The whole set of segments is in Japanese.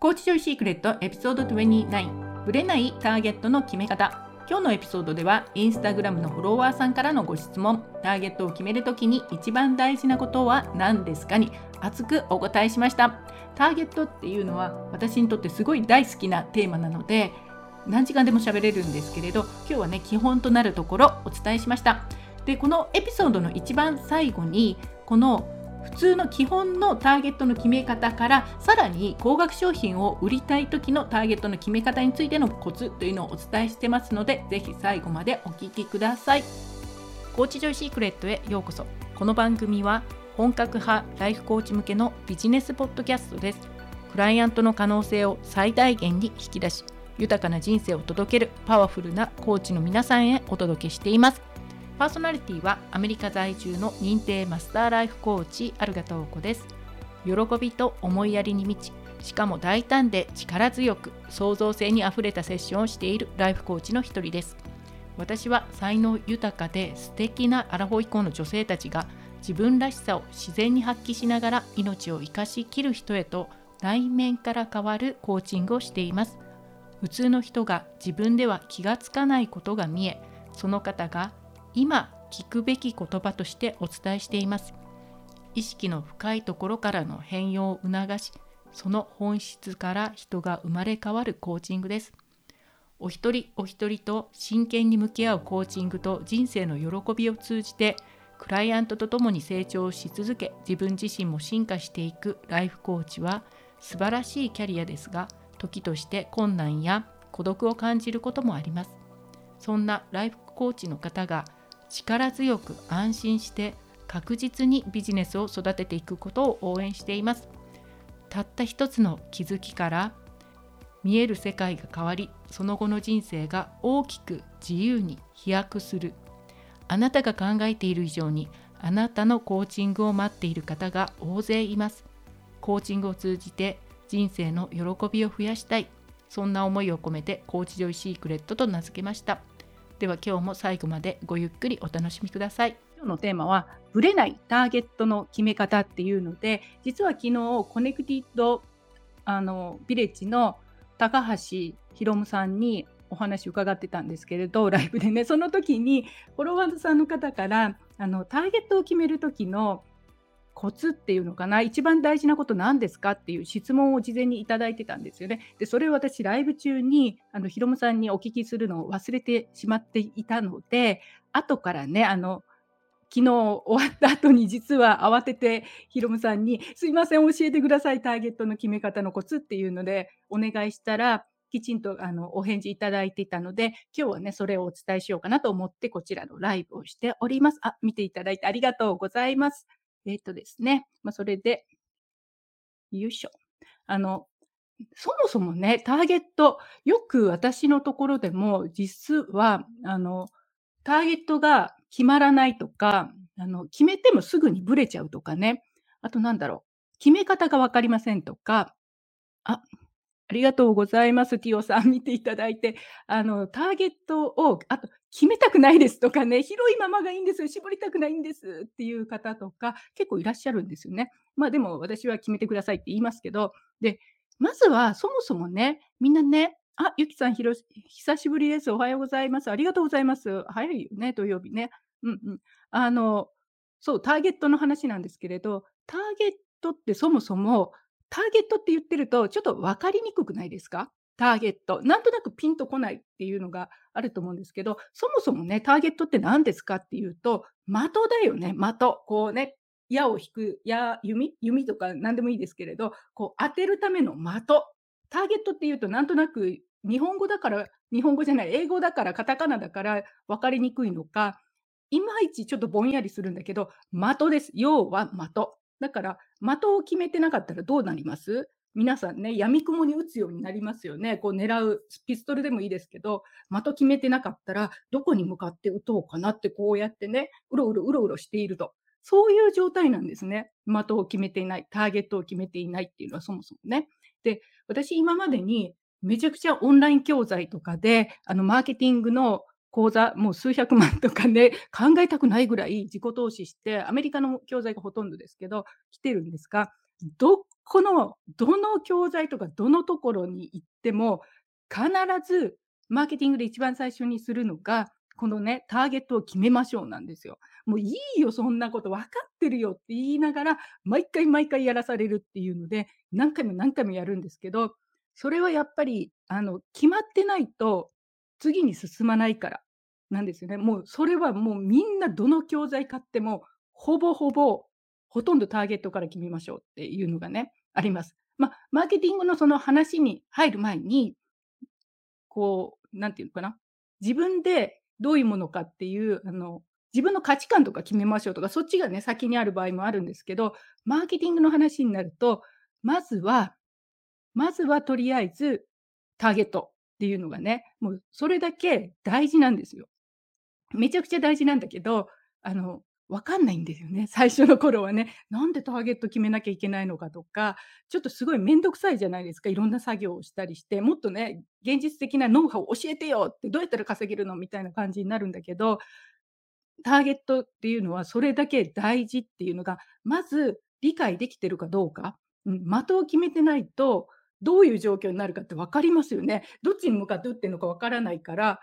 コーチジョイシークレットエピソード29ブレないターゲットの決め方。今日のエピソードではインスタグラムのフォロワーさんからのご質問。ターゲットを決めるときに一番大事なことは何ですかに熱くお答えしました。ターゲットっていうのは私にとってすごい大好きなテーマなので何時間でも喋れるんですけれど今日はね基本となるところお伝えしました。でこのエピソードの一番最後にこの普通の基本のターゲットの決め方からさらに高額商品を売りたい時のターゲットの決め方についてのコツというのをお伝えしてますのでぜひ最後までお聞きください。コーチジョイシークレットへようこそ。この番組は本格派ライフコーチ向けのビジネスポッドキャストです。クライアントの可能性を最大限に引き出し豊かな人生を届けるパワフルなコーチの皆さんへお届けしています。パーソナリティはアメリカ在住の認定マスターライフコーチアルガトーコです。喜びと思いやりに満ちしかも大胆で力強く創造性にあふれたセッションをしているライフコーチの一人です。私は才能豊かで素敵なアラフォー以降の女性たちが自分らしさを自然に発揮しながら命を生かしきる人へと内面から変わるコーチングをしています。普通の人が自分では気がつかないことが見えその方が今聞くべき言葉としてお伝えしています。意識の深いところからの変容を促しその本質から人が生まれ変わるコーチングです。お一人お一人と真剣に向き合うコーチングと人生の喜びを通じてクライアントと共に成長し続け自分自身も進化していくライフコーチは素晴らしいキャリアですが時として困難や孤独を感じることもあります。そんなライフコーチの方が力強く安心して確実にビジネスを育てていくことを応援しています。たった一つの気づきから見える世界が変わりその後の人生が大きく自由に飛躍する。あなたが考えている以上にあなたのコーチングを待っている方が大勢います。コーチングを通じて人生の喜びを増やしたい。そんな思いを込めてコーチジョイシークレットと名付けました。では今日も最後までごゆっくりお楽しみください。今日のテーマはブレないターゲットの決め方っていうので実は昨日コネクティッドあのビレッジの高橋ひろむさんにお話伺ってたんですけれどライブでねその時にフォロワーさんの方からあのターゲットを決める時のコツっていうのかな一番大事なこと何ですかっていう質問を事前にいただいてたんですよね。でそれを私ライブ中にあのヒロムさんにお聞きするのを忘れてしまっていたので後からねあの昨日終わった後に実は慌ててヒロムさんに「すいません教えてくださいターゲットの決め方のコツ」っていうのでお願いしたらきちんとあのお返事いただいていたので今日はねそれをお伝えしようかなと思ってこちらのライブをしております。あ見ていただいてありがとうございます。えっ、とですね、まあ、それで、よいしょ。あの、そもそもね、ターゲット、よく私のところでも、実は、あの、ターゲットが決まらないとか、あの、決めてもすぐにブレちゃうとかね、あとなんだろう、決め方が分かりませんとか、あ、ありがとうございます。ティオさん見ていただいて、あの、ターゲットを、あと、決めたくないですとかね、広いままがいいんですよ、絞りたくないんですっていう方とか、結構いらっしゃるんですよね。まあでも私は決めてくださいって言いますけど、で、まずはそもそもね、みんなね、あ、ゆきさん、ひろ久しぶりです。おはようございます。ありがとうございます。早いよね、土曜日ね。うんうん。あの、そう、ターゲットの話なんですけれど、ターゲットってそもそもターゲットって言ってると、ちょっと分かりにくくないですか？ターゲット。なんとなくピンとこないっていうのがあると思うんですけど、そもそもね、ターゲットって何ですかっていうと、的だよね、的。こうね、矢を引く、矢弓弓とか何でもいいですけれど、こう当てるための的。ターゲットっていうとなんとなく日本語だから日本語じゃない、英語だからカタカナだから分かりにくいのか、いまいちちょっとぼんやりするんだけど、的です。要は的。だから、的を決めてなかったらどうなります？皆さんね、闇雲に打つようになりますよね。こう狙う、ピストルでもいいですけど、的決めてなかったら、どこに向かって撃とうかなってこうやってね、うろうろうろうろしていると。そういう状態なんですね。的を決めていない、ターゲットを決めていないっていうのはそもそもね。で、私今までにめちゃくちゃオンライン教材とかで、あのマーケティングの講座、もう数百万とかね、考えたくないぐらい自己投資して、アメリカの教材がほとんどですけど、来てるんですが、どこの、どの教材とかどのところに行っても、必ずマーケティングで一番最初にするのが、このね、ターゲットを決めましょうなんですよ。もういいよ、そんなこと分かってるよって言いながら、毎回毎回やらされるっていうので、何回も何回もやるんですけど、それはやっぱり、あの、決まってないと、次に進まないからなんですよね。もうそれはもうみんなどの教材買っても、ほぼほぼ、ほとんどターゲットから決めましょうっていうのがね、あります。まあ、マーケティングのその話に入る前に、こう、なんていうのかな、自分でどういうものかっていう、あの、自分の価値観とか決めましょうとか、そっちがね、先にある場合もあるんですけど、マーケティングの話になると、まずはまずはとりあえずターゲットっていうのがね、もうそれだけ大事なんですよ。めちゃくちゃ大事なんだけど、あの、わかんないんですよね。最初の頃はね。なんでターゲット決めなきゃいけないのかとか、ちょっとすごいめんどくさいじゃないですか。いろんな作業をしたりして、もっとね、現実的なノウハウを教えてよって、どうやったら稼げるのみたいな感じになるんだけど、ターゲットっていうのはそれだけ大事っていうのが、まず理解できてるかどうか。うん、的を決めてないと、どういう状況になるかって分かりますよね。どっちに向かって打ってんのか分からないから、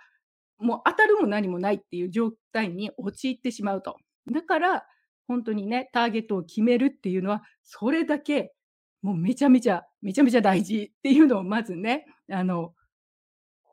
もう当たるも何もないっていう状態に陥ってしまうと。だから、ほんとにね、ターゲットを決めるっていうのは、それだけ、もうめちゃめちゃ、めちゃめちゃ大事っていうのをまずね、あの、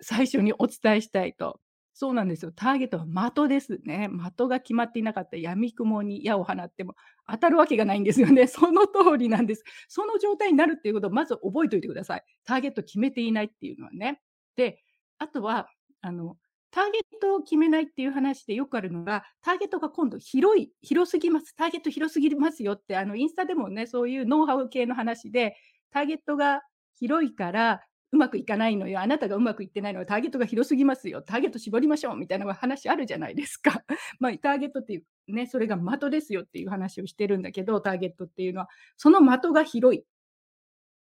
最初にお伝えしたいと。そうなんですよ。ターゲットは的ですね。的が決まっていなかった闇雲に矢を放っても当たるわけがないんですよね。その通りなんです。その状態になるっていうことをまず覚えておいてください。ターゲット決めていないっていうのはね。で、あとは、あの、ターゲットを決めないっていう話でよくあるのが、ターゲットが今度広い広すぎます。ターゲット広すぎますよって、あの、インスタでもね、そういうノウハウ系の話で、ターゲットが広いからうまくいかないのよ。あなたがうまくいってないのはターゲットが広すぎますよ。ターゲット絞りましょうみたいな話あるじゃないですか。まあ、ターゲットっていうね、それが的ですよっていう話をしてるんだけど、ターゲットっていうのは、その的が広いっ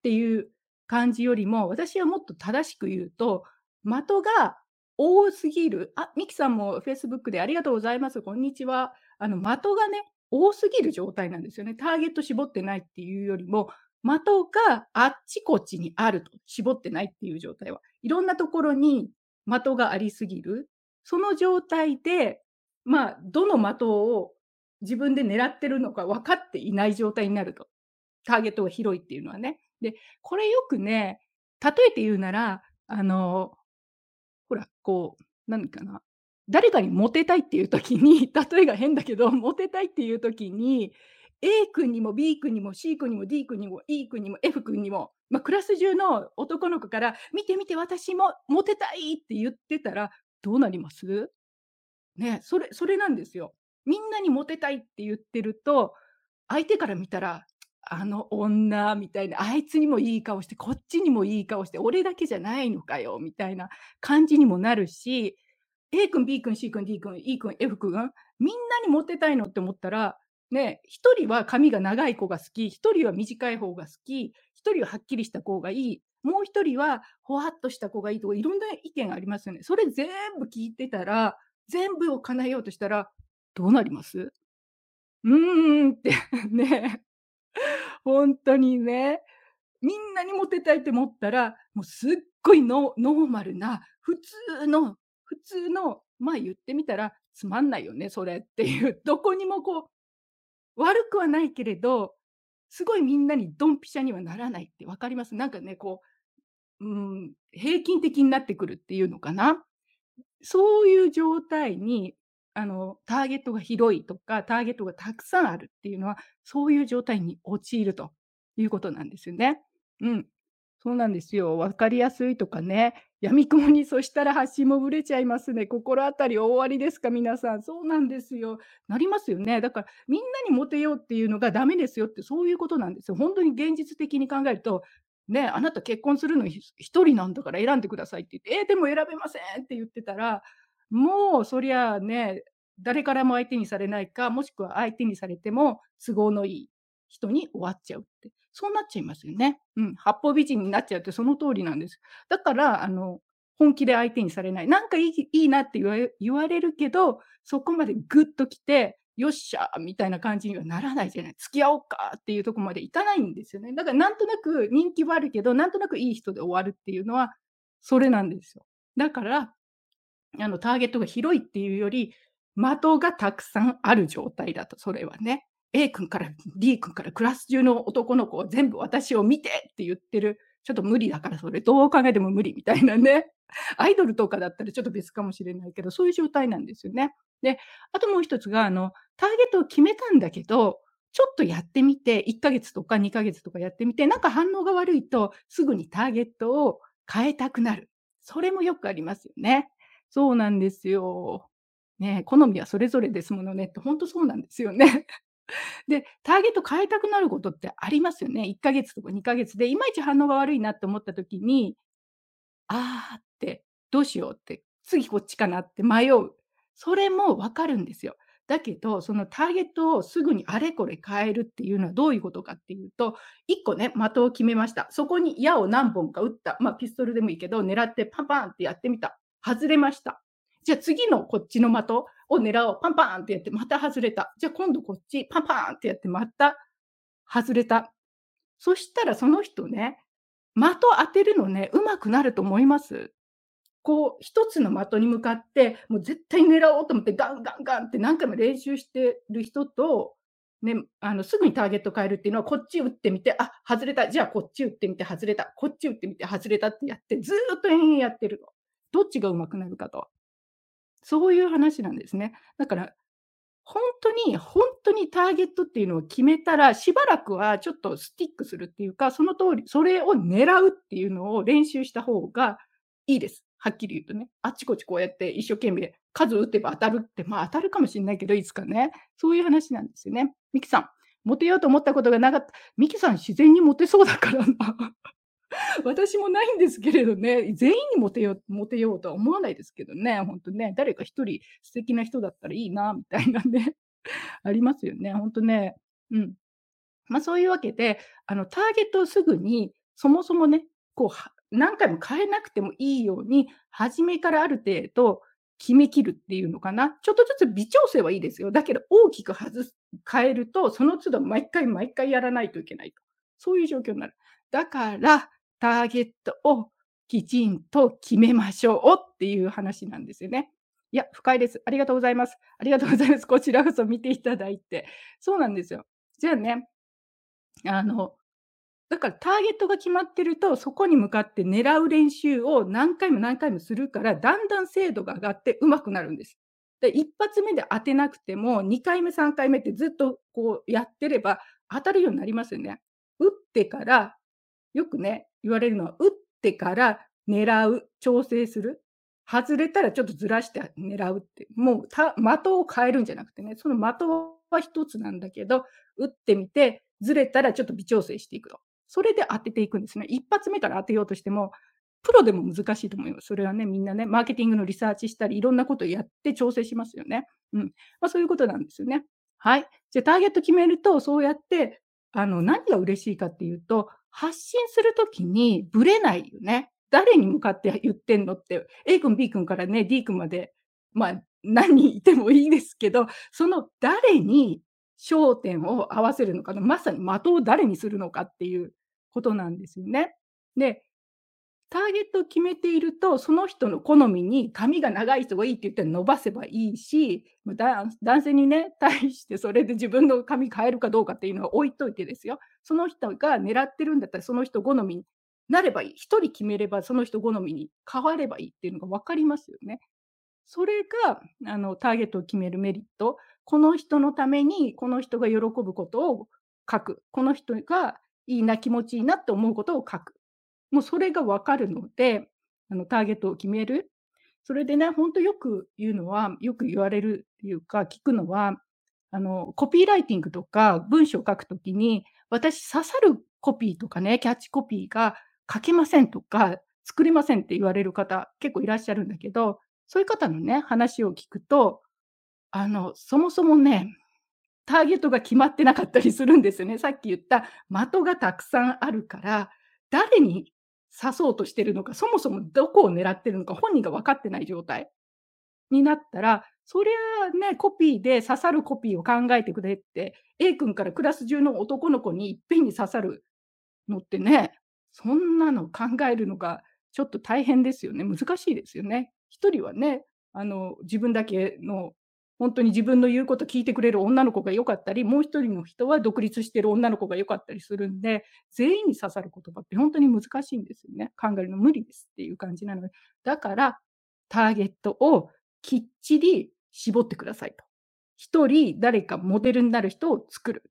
ていう感じよりも、私はもっと正しく言うと、的が多すぎる？あ、ミキさんも Facebook でありがとうございます。こんにちは。あの、的がね、多すぎる状態なんですよね。ターゲット絞ってないっていうよりも、的があっちこっちにあると、絞ってないっていう状態は。いろんなところに的がありすぎる。その状態で、まあ、どの的を自分で狙ってるのか分かっていない状態になると。ターゲットが広いっていうのはね。で、これよくね、例えて言うなら、あの、ほら、こう、何かな。誰かにモテたいっていう時に、例えが変だけど、モテたいっていう時に、A 君にも B 君にも C 君にも D 君にも E 君にも F 君にも、まあ、クラス中の男の子から見て見て私もモテたいって言ってたらどうなります？ねそれそれなんですよ。みんなにモテたいって言ってると相手から見たらあの女みたいなあいつにもいい顔してこっちにもいい顔して俺だけじゃないのかよみたいな感じにもなるし A 君 B 君 C 君 D 君 E 君 F 君みんなにモテたいのって思ったらね、一人は髪が長い子が好き、一人は短い方が好き、一人ははっきりした子がいい、もう一人はほわっとした子がいいとか、いろんな意見がありますよね。それ全部聞いてたら、全部を叶えようとしたら、どうなります？うーんって ね、本当にね、みんなにモテたいって思ったら、もうすっごいノノーマルな、普通の、普通の、まあ言ってみたら、つまんないよね、それっていう、どこにもこう、悪くはないけれど、すごいみんなにドンピシャにはならないって分かります？なんかね、こう、うん、平均的になってくるっていうのかな？そういう状態に、あの、ターゲットが広いとか、ターゲットがたくさんあるっていうのは、そういう状態に陥るということなんですよね。うん。そうなんですよ。分かりやすいとかね、闇雲にそしたら発信もぶれちゃいますね。心当たり大ありですか、皆さん。そうなんですよ。なりますよね。だから、みんなにモテようっていうのがダメですよって、そういうことなんですよ。本当に現実的に考えると、ね、あなた結婚するの1人なんだから選んでくださいって言って、えー、でも選べませんって言ってたら、もうそりゃあね、誰からも相手にされないか、もしくは相手にされても都合のいい人に終わっちゃうって。そうなっちゃいますよね。うん、八方美人になっちゃうってその通りなんです。だから、あの、本気で相手にされない。なんかいいいいなって言われるけど、そこまでぐっと来て、よっしゃみたいな感じにはならないじゃない。付き合おうかっていうとこまでいかないんですよね。だからなんとなく人気はあるけど、なんとなくいい人で終わるっていうのは、それなんですよ。だから、あの、ターゲットが広いっていうより、的がたくさんある状態だと、それはね。A 君から D 君からクラス中の男の子を全部私を見てって言ってる。ちょっと無理だからそれどう考えても無理みたいなね。アイドルとかだったらちょっと別かもしれないけど、そういう状態なんですよね。で、あともう一つが、あの、ターゲットを決めたんだけど、ちょっとやってみて、1ヶ月とか2ヶ月とかやってみて、なんか反応が悪いと、すぐにターゲットを変えたくなる。それもよくありますよね。そうなんですよ。ね、好みはそれぞれですものねって、ほんとそうなんですよね。で、ターゲット変えたくなることってありますよね。1ヶ月とか2ヶ月で、いまいち反応が悪いなって思った時に、ああって、どうしようって、次こっちかなって迷う。それも分かるんですよ。だけど、そのターゲットをすぐにあれこれ変えるっていうのはどういうことかっていうと、1個ね、的を決めました。そこに矢を何本か撃った。まあ、ピストルでもいいけど、狙ってパンパンってやってみた。外れました。じゃあ次のこっちの的を狙おう。パンパンってやって、また外れた。じゃあ今度こっち、パンパンってやって、また外れた。そしたらその人ね、的当てるのね、うまくなると思いますこう、一つの的に向かって、もう絶対狙おうと思って、ガンガンガンって何回も練習してる人と、ね、あのすぐにターゲット変えるっていうのは、こっち打ってみて、あ、外れた。じゃあこっち打ってみて外れた。こっち打ってみて外れたってやって、ずっと延々やってるの。どっちが上手くなるかと。そういう話なんですね。だから、本当に本当にターゲットっていうのを決めたら、しばらくはちょっとスティックするっていうか、その通り、それを狙うっていうのを練習した方がいいです。はっきり言うとね。あっちこっちこうやって一生懸命数打てば当たるって、まあ当たるかもしれないけど、いつかね。そういう話なんですよね。ミキさん、モテようと思ったことがなかった。ミキさん自然にモテそうだからな。私もないんですけれどね、全員にモテようモテようとは思わないですけどね、本当ね、誰か一人素敵な人だったらいいなみたいなね、ありますよね。本当ね。うん。まあ、そういうわけで、あの、ターゲットをすぐに、そもそもね、こう、何回も変えなくてもいいように、初めからある程度決めきるっていうのかな。ちょっとずつ微調整はいいですよ。だけど大きく外す変えると、その都度毎回毎回やらないといけないと。そういう状況になる。だから、ターゲットをきちんと決めましょうっていう話なんですよね。いや、深いです。ありがとうございます。ありがとうございます。こちらこそ見ていただいて。そうなんですよ。じゃあね、あの、だからターゲットが決まってると、そこに向かって狙う練習を何回も何回もするから、だんだん精度が上がって上手くなるんです。で、一発目で当てなくても、2回目、3回目ってずっとこうやってれば当たるようになりますよね。打ってからよくね、言われるのは、打ってから狙う、調整する。外れたらちょっとずらして狙うって、もうた的を変えるんじゃなくてね、その的は一つなんだけど、打ってみて、ずれたらちょっと微調整していくと。それで当てていくんですね。一発目から当てようとしても、プロでも難しいと思います。それはね、みんなね、マーケティングのリサーチしたり、いろんなことをやって調整しますよね。うん。まあ、そういうことなんですよね。はい。じゃあ、ターゲット決めると、そうやって、あの、何が嬉しいかっていうと、発信するときにブレないよね。誰に向かって言ってんのって、A 君、B 君からね、D 君まで、まあ、何人いてもいいですけど、その誰に焦点を合わせるのかまさに的を誰にするのかっていうことなんですよね。で、ターゲットを決めていると、その人の好みに髪が長い人がいいって言ったら伸ばせばいいし、男性にね、対してそれで自分の髪変えるかどうかっていうのは置いといてですよ。その人が狙ってるんだったら、その人好みになればいい。一人決めれば、その人好みに変わればいいっていうのが分かりますよね。それがあのターゲットを決めるメリット。この人のために、この人が喜ぶことを書く。この人がいいな、気持ちいいなって思うことを書く。もうそれが分かるので、あのターゲットを決める。それでね、本当よく言うのは、よく言われるっていうか、聞くのは、あの、コピーライティングとか文章を書くときに、私刺さるコピーとかね、キャッチコピーが書けませんとか、作れませんって言われる方、結構いらっしゃるんだけど、そういう方のね、話を聞くと、あの、そもそもね、ターゲットが決まってなかったりするんですよね。さっき言った的がたくさんあるから、誰に刺そうとしてるのか、そもそもどこを狙ってるのか、本人が分かってない状態になったら、そりゃね、コピーで刺さるコピーを考えてくれって、A 君からクラス中の男の子にいっぺんに刺さるのってね、そんなの考えるのがちょっと大変ですよね。難しいですよね。一人はね、あの、自分だけの本当に自分の言うこと聞いてくれる女の子が良かったり、もう一人の人は独立してる女の子が良かったりするんで、全員に刺さる言葉って本当に難しいんですよね。考えるの無理ですっていう感じなので。だから、ターゲットをきっちり絞ってくださいと。一人誰かモデルになる人を作る。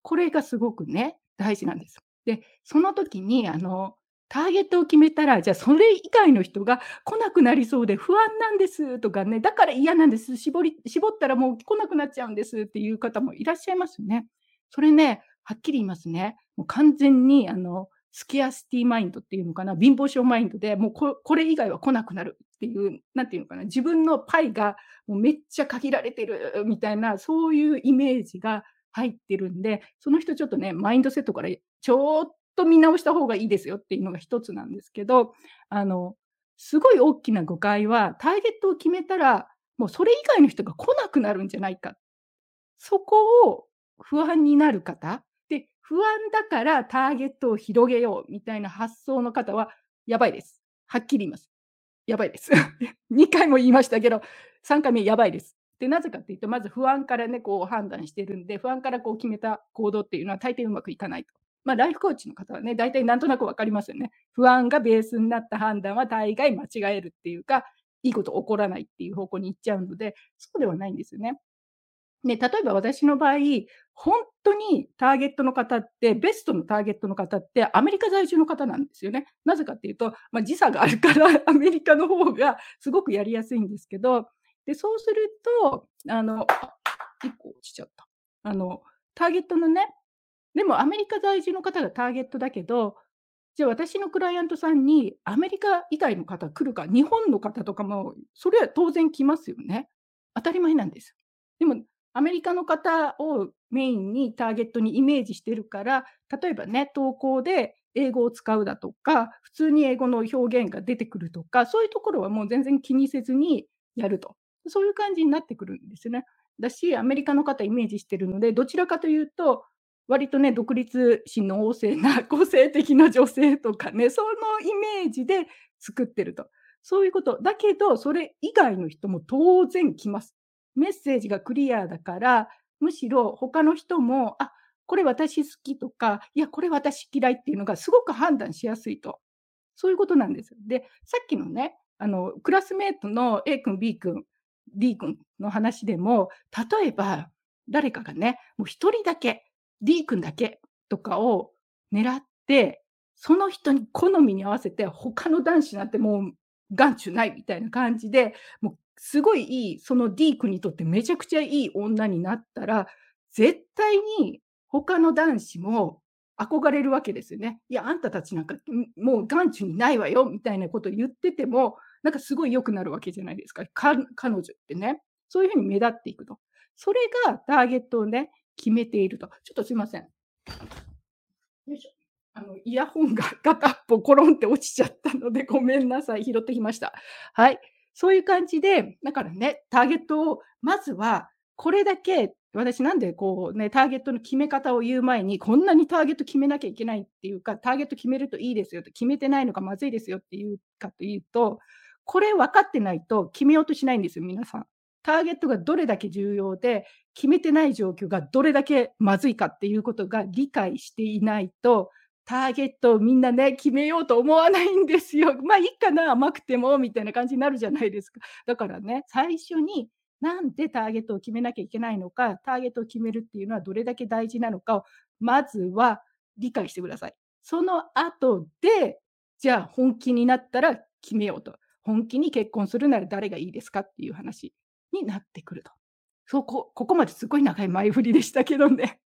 これがすごくね、大事なんです。で、その時に、あの、ターゲットを決めたら、じゃあそれ以外の人が来なくなりそうで不安なんですとかね、だから嫌なんです。絞り絞ったらもう来なくなっちゃうんですっていう方もいらっしゃいますよね。それね、はっきり言いますね。もう完全にあのスキアスティマインドっていうのかな、貧乏症マインドで、もうここれ以外は来なくなるっていう、なんていうのかな、自分のパイがもうめっちゃ限られてるみたいな、そういうイメージが入ってるんで、その人ちょっとね、マインドセットからちょっと見直した方がいいですよっていうのが一つなんですけど、あの、すごい大きな誤解は、ターゲットを決めたら、もうそれ以外の人が来なくなるんじゃないか。そこを不安になる方。で、不安だからターゲットを広げようみたいな発想の方は、やばいです。はっきり言います。やばいです。2回も言いましたけど、3回目やばいです。で、なぜかっていうと、まず不安からね、こう判断してるんで、不安からこう決めた行動っていうのは大抵うまくいかないと。まあ、ライフコーチの方はね、大体なんとなく分かりますよね。不安がベースになった判断は大概間違えるっていうか、いいこと起こらないっていう方向に行っちゃうので、そうではないんですよね。ね、例えば私の場合、本当にターゲットの方って、ベストのターゲットの方ってアメリカ在住の方なんですよね。なぜかっていうと、まあ、時差があるから アメリカの方がすごくやりやすいんですけど、でそうすると、あの、1個落ちちゃった。あの、ターゲットのね、でもアメリカ在住の方がターゲットだけど、じゃあ私のクライアントさんにアメリカ以外の方来るか、日本の方とかも、それは当然来ますよね。当たり前なんです。でも、アメリカの方をメインにターゲットにイメージしてるから、例えばね、投稿で英語を使うだとか、普通に英語の表現が出てくるとか、そういうところはもう全然気にせずにやると。そういう感じになってくるんですね。だし、アメリカの方イメージしてるので、どちらかというと、割とね、独立心の旺盛な 個性的な女性とかね、そのイメージで作ってると。そういうこと。だけど、それ以外の人も当然来ます。メッセージがクリアだから、むしろ他の人も、あ、これ私好きとか、いや、これ私嫌いっていうのがすごく判断しやすいと。そういうことなんです。で、さっきのね、あの、クラスメートの A 君、B 君、D 君の話でも、例えば、誰かがね、もう一人だけ D 君だけとかを狙って、その人に好みに合わせて、他の男子なんてもう眼中ないみたいな感じで、もうすごいいい、その D 君にとってめちゃくちゃいい女になったら、絶対に他の男子も憧れるわけですよね。いや、あんたたちなんかもう眼中にないわよみたいなことを言ってても、なんかすごい良くなるわけじゃないですか。彼女ってね。そういうふうに目立っていくと。それがターゲットをね、決めていると。ちょっとすいません。よいしょ。あの、イヤホンが片っぽコロンって落ちちゃったので、ごめんなさい。拾ってきました。はい。そういう感じで、だからね、ターゲットを、まずは、これだけ、私なんでこうね、ターゲットの決め方を言う前に、こんなにターゲット決めなきゃいけないっていうか、ターゲット決めるといいですよって、決めてないのがまずいですよっていうかというと、これ分かってないと決めようとしないんですよ、皆さん。ターゲットがどれだけ重要で、決めてない状況がどれだけまずいかっていうことが理解していないと、ターゲットをみんなね、決めようと思わないんですよ。まあいいかな、甘くても、みたいな感じになるじゃないですか。だからね、最初になんでターゲットを決めなきゃいけないのか、ターゲットを決めるっていうのはどれだけ大事なのかを、まずは理解してください。その後で、じゃあ本気になったら決めようと。本気に結婚するなら誰がいいですかっていう話になってくると。そう、こここまですごい長い前振りでしたけどね。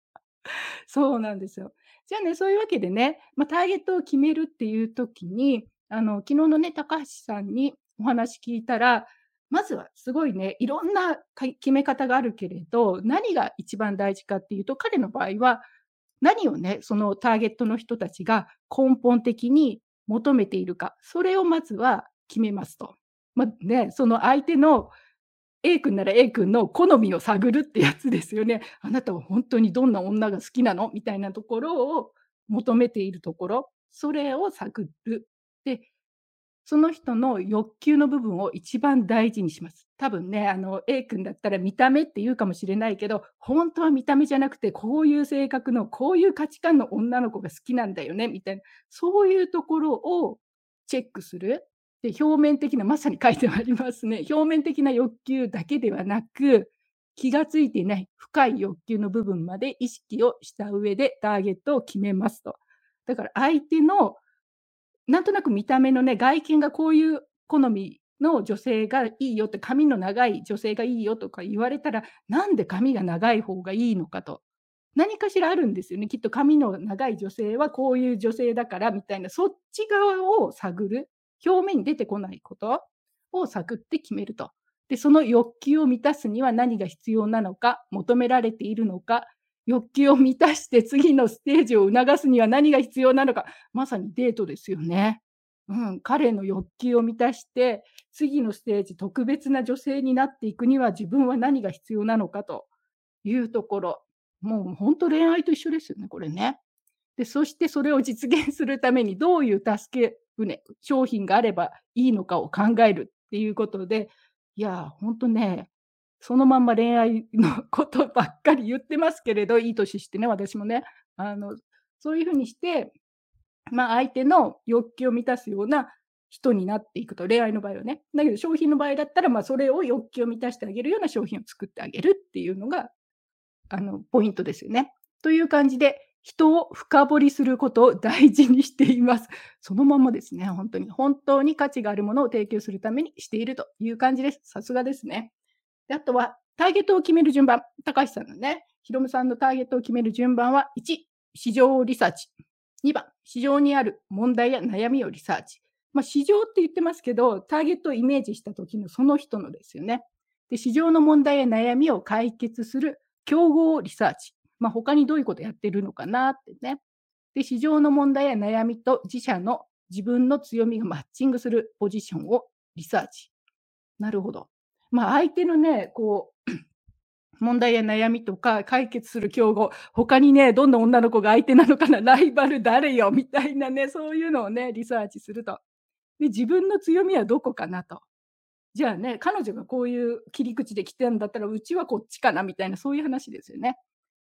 そうなんですよ。じゃあね、そういうわけでね、まあ、ターゲットを決めるっていう時に、あの、昨日のね、高橋さんにお話聞いたら、まずはすごいね、いろんな決め方があるけれど、何が一番大事かっていうと、彼の場合は、何をね、そのターゲットの人たちが根本的に求めているか、それをまずは決めますと。まあね、その相手の A 君なら A 君の好みを探るってやつですよね。あなたは本当にどんな女が好きなのみたいなところを求めているところ、それを探る。で、その人の欲求の部分を一番大事にします。多分ね、あの A 君だったら見た目って言うかもしれないけど、本当は見た目じゃなくて、こういう性格の、こういう価値観の女の子が好きなんだよね、みたいな、そういうところをチェックする。で、表面的な、まさに書いてありますね。表面的な欲求だけではなく、気がついていない深い欲求の部分まで意識をした上でターゲットを決めますと。だから相手のなんとなく見た目のね、外見がこういう好みの女性がいいよって、髪の長い女性がいいよとか言われたら、なんで髪が長い方がいいのかと。何かしらあるんですよね。きっと髪の長い女性はこういう女性だからみたいな、そっち側を探る。表面に出てこないことを探って決めると。で、その欲求を満たすには何が必要なのか、求められているのか、欲求を満たして次のステージを促すには何が必要なのか、まさにデートですよね。うん、彼の欲求を満たして、次のステージ、特別な女性になっていくには自分は何が必要なのかというところ。もう本当恋愛と一緒ですよね、これね。で、そしてそれを実現するためにどういう助け舟、商品があればいいのかを考えるっていうことで、いや、本当ね、そのまんま恋愛のことばっかり言ってますけれど、いい年してね、私もね。あの、そういうふうにして、まあ、相手の欲求を満たすような人になっていくと、恋愛の場合はね。だけど商品の場合だったら、まあ、それを欲求を満たしてあげるような商品を作ってあげるっていうのが、あの、ポイントですよね。という感じで、人を深掘りすることを大事にしています。そのままですね、本当に。本当に価値があるものを提供するためにしているという感じです。さすがですね。であとは、ターゲットを決める順番。高橋さんのね、ヒロムさんのターゲットを決める順番は、1、市場リサーチ。2番、市場にある問題や悩みをリサーチ。まあ、市場って言ってますけど、ターゲットをイメージした時のその人のですよね。で、市場の問題や悩みを解決する競合をリサーチ。まあ、他にどういうことやってるのかなってね。で、市場の問題や悩みと自社の自分の強みがマッチングするポジションをリサーチ。なるほど。まあ、相手のね、こう、問題や悩みとか解決する競合、他にね、どんな女の子が相手なのかな、ライバル誰よ、みたいなね、そういうのをね、リサーチすると。で、自分の強みはどこかなと。じゃあね、彼女がこういう切り口で来てるんだったら、うちはこっちかな、みたいな、そういう話ですよね。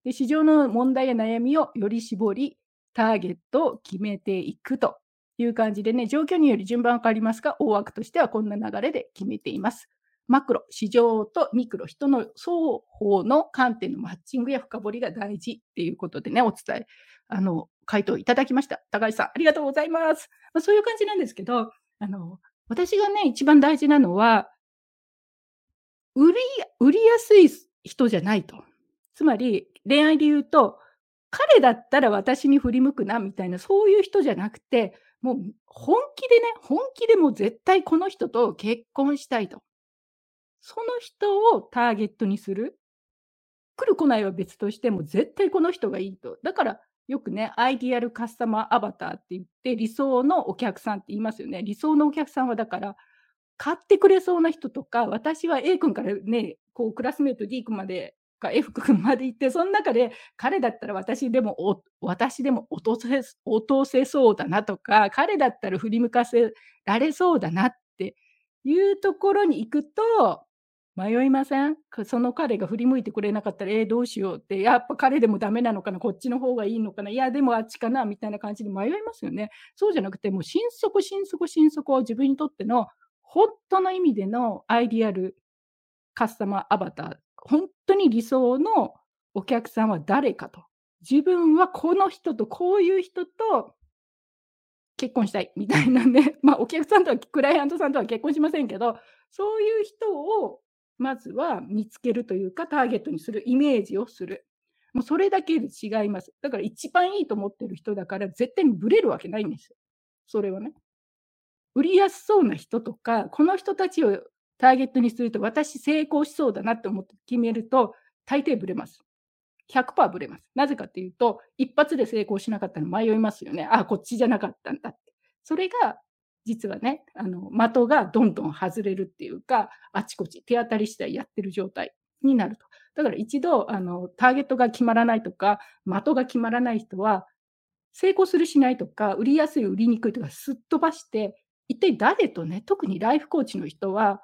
で、市場の問題や悩みをより絞り、ターゲットを決めていくという感じでね、状況により順番は変わりますが、大枠としてはこんな流れで決めています。マクロ、市場とミクロ、人の双方の観点のマッチングや深掘りが大事っていうことでね、お伝え、あの、回答いただきました。高橋さん、ありがとうございます。まあ、そういう感じなんですけど、あの、私がね、一番大事なのは、売り、売りやすい人じゃないと。つまり、恋愛で言うと、彼だったら私に振り向くな、みたいな、そういう人じゃなくて、もう本気でね、本気でも絶対この人と結婚したいと。その人をターゲットにする。来る来ないは別としても、絶対この人がいいと。だから、よくね、アイディアルカスタマーアバターって言って、理想のお客さんって言いますよね。理想のお客さんはだから、買ってくれそうな人とか、私は A 君からね、こうクラスメート D 君までか F 君まで行って、その中で彼だったら私でも私でも落とせ落とせそうだなとか、彼だったら振り向かせられそうだなっていうところに行くと、迷いません？その彼が振り向いてくれなかったら、えー、どうしようって、やっぱ彼でもダメなのかな、こっちの方がいいのかな、いや、でもあっちかな、みたいな感じで迷いますよね。そうじゃなくて、もう心底、心底、心底を自分にとっての本当の意味でのアイディアルカスタマーアバター、本当に理想のお客さんは誰かと。自分はこの人とこういう人と結婚したいみたいなね、まあお客さんとは、クライアントさんとは結婚しませんけど、そういう人をまずは見つけるというか、ターゲットにする、イメージをする。もうそれだけで違います。だから一番いいと思ってる人だから、絶対にブレるわけないんですよ。それはね。売りやすそうな人とか、この人たちをターゲットにすると、私成功しそうだなって思って決めると、大抵ブレます。100%ブレます。なぜかっていうと、一発で成功しなかったら迷いますよね。あ、こっちじゃなかったんだって。それが実はね、あの的がどんどん外れるっていうか、あちこち手当たり次第やってる状態になると。だから一度あのターゲットが決まらないとか、的が決まらない人は、成功するしないとか、売りやすい、売りにくいとかすっ飛ばして、一体誰とね、特にライフコーチの人は、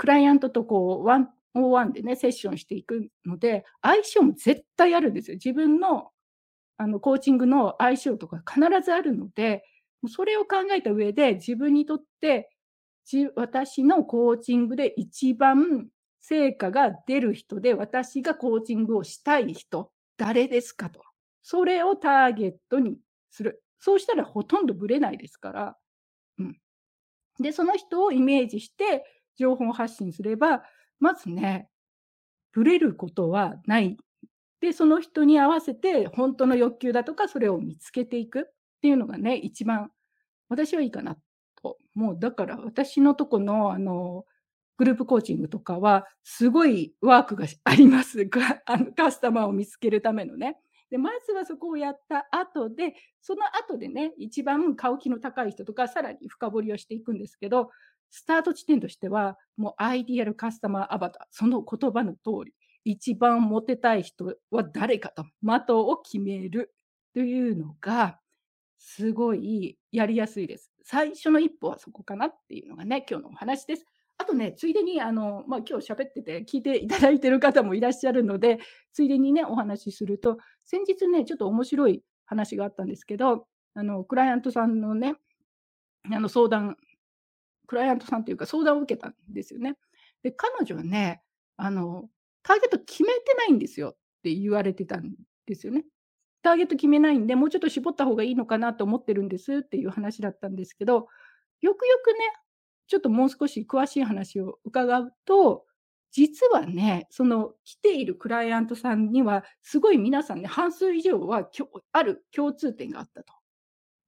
クライアントとこうワンオーワンでね、セッションしていくので、相性も絶対あるんですよ。自分のあのコーチングの相性とか必ずあるので、それを考えた上で、自分にとって私のコーチングで一番成果が出る人で、私がコーチングをしたい人、誰ですかと。それをターゲットにする。そうしたらほとんどぶれないですから。うん。で、その人をイメージして情報発信すれば、まずね、ぶれることはないで、その人に合わせて本当の欲求だとか、それを見つけていくっていうのがね、一番私はいいかなと。もうだから私のとこのあのグループコーチングとかは、すごいワークがあります が、あのカスタマーを見つけるためのね。で、まずはそこをやった後で、その後でね、一番買う気の高い人とか、さらに深掘りをしていくんですけど、スタート地点としては、もうアイディアルカスタマーアバター、その言葉の通り、一番モテたい人は誰かと、的を決めるというのが、すごいやりやすいです。最初の一歩はそこかなっていうのがね、今日のお話です。あとね、ついでに、あの、まあ、今日喋ってて聞いていただいてる方もいらっしゃるので、ついでにね、お話しすると、先日ね、ちょっと面白い話があったんですけど、あの、クライアントさんのね、あの相談、クライアントさんというか相談を受けたんですよね。で、彼女はね、あの、ターゲット決めてないんですよって言われてたんですよね。ターゲット決めないんで、もうちょっと絞った方がいいのかなと思ってるんですっていう話だったんですけど、よくよくね、ちょっともう少し詳しい話を伺うと、実はね、その来ているクライアントさんには、すごい皆さんね、半数以上はある共通点があったと。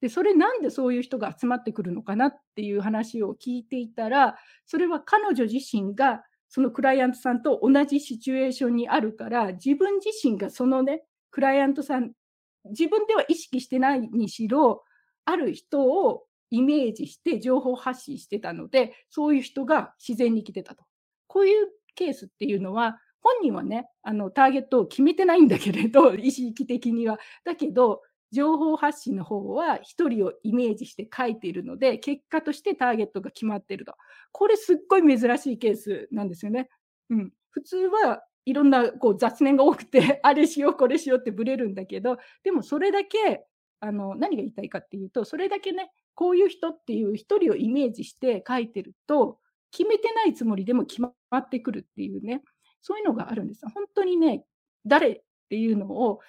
で、それなんでそういう人が集まってくるのかなっていう話を聞いていたら、それは彼女自身がそのクライアントさんと同じシチュエーションにあるから、自分自身がそのね、クライアントさん、自分では意識してないにしろ、ある人をイメージして情報発信してたので、そういう人が自然に来てたと。こういうケースっていうのは、本人はね、あのターゲットを決めてないんだけれど、意識的には。だけど、情報発信の方は1人をイメージして書いているので、結果としてターゲットが決まっていると。これすっごい珍しいケースなんですよね。うん、普通はいろんなこう雑念が多くて、あれしよう、これしようってブレるんだけど、でもそれだけ、あの何が言いたいかっていうと、それだけね、こういう人っていう1人をイメージして書いてると、決めてないつもりでも決まってくるっていうね、そういうのがあるんです。本当にね、誰っていうのを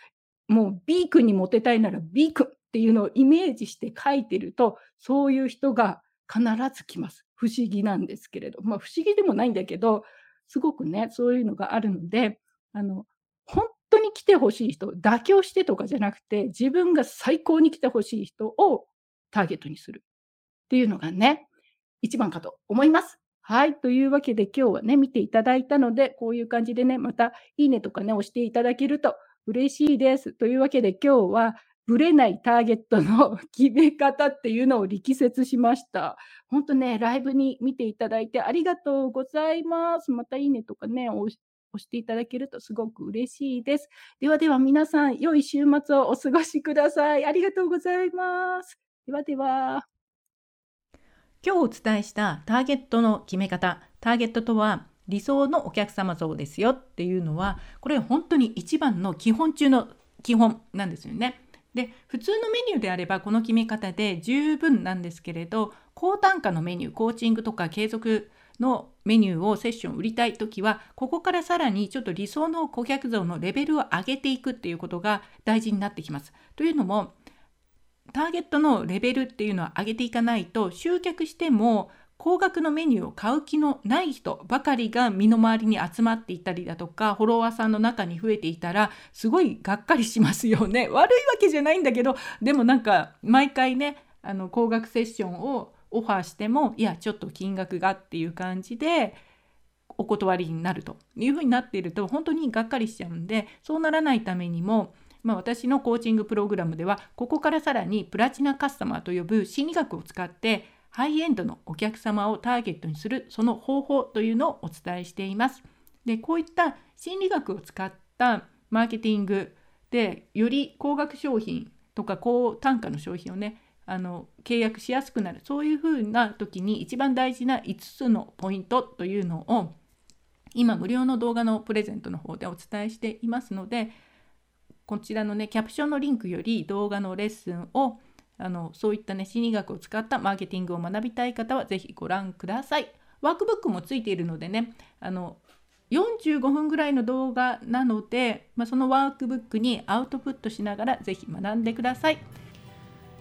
もう B 君にモテたいなら B 君っていうのをイメージして書いてると、そういう人が必ず来ます。不思議なんですけれど、まあ、不思議でもないんだけど、すごくね、そういうのがあるので、あの、本当に来てほしい人、妥協してとかじゃなくて、自分が最高に来てほしい人をターゲットにするっていうのがね、一番かと思います。はい。というわけで今日はね、見ていただいたので、こういう感じでね、またいいねとかね、押していただけると嬉しいです。というわけで今日は、ぶれないターゲットの決め方っていうのを力説しました。本当ね、ライブに見ていただいてありがとうございます。またいいねとかね、押していただけるとすごく嬉しいです。ではでは皆さん、良い週末をお過ごしください。ありがとうございます。ではでは。今日お伝えしたターゲットの決め方。ターゲットとは理想のお客様像ですよっていうのはこれ本当に一番の基本中の基本なんですよね。で普通のメニューであればこの決め方で十分なんですけれど高単価のメニューコーチングとか継続のメニューをセッション売りたい時はここからさらにちょっと理想の顧客像のレベルを上げていくっていうことが大事になってきます。というのもターゲットのレベルっていうのは上げていかないと集客しても高額のメニューを買う気のない人ばかりが身の回りに集まっていたりだとかフォロワーさんの中に増えていたらすごいがっかりしますよね。悪いわけじゃないんだけどでもなんか毎回ねあの高額セッションをオファーしてもいやちょっと金額がっていう感じでお断りになるというふうになっていると本当にがっかりしちゃうんでそうならないためにもまあ、私のコーチングプログラムではここからさらにプラチナカスタマーと呼ぶ心理学を使ってハイエンドのお客様をターゲットにするその方法というのをお伝えしています。でこういった心理学を使ったマーケティングでより高額商品とか高単価の商品をねあの契約しやすくなるそういうふうな時に一番大事な5つのポイントというのを今無料の動画のプレゼントの方でお伝えしていますのでこちらのねキャプションのリンクより動画のレッスンをあのそういったね心理学を使ったマーケティングを学びたい方は是非ご覧ください。ワークブックもついているのでねあの45分ぐらいの動画なので、まあ、そのワークブックにアウトプットしながら是非学んでください。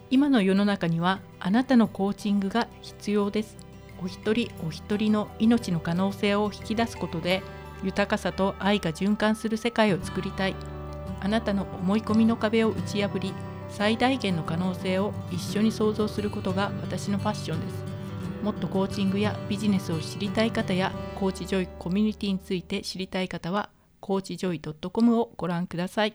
今の世の中にはあなたのコーチングが必要です。お一人お一人の命の可能性を引き出すことで豊かさと愛が循環する世界を作りたい。あなたの思い込みの壁を打ち破り最大限の可能性を一緒に創造することが私のファッションですもっとコーチングやビジネスを知りたい方やコーチジョイコミュニティについて知りたい方はコーチジョイ .com をご覧ください。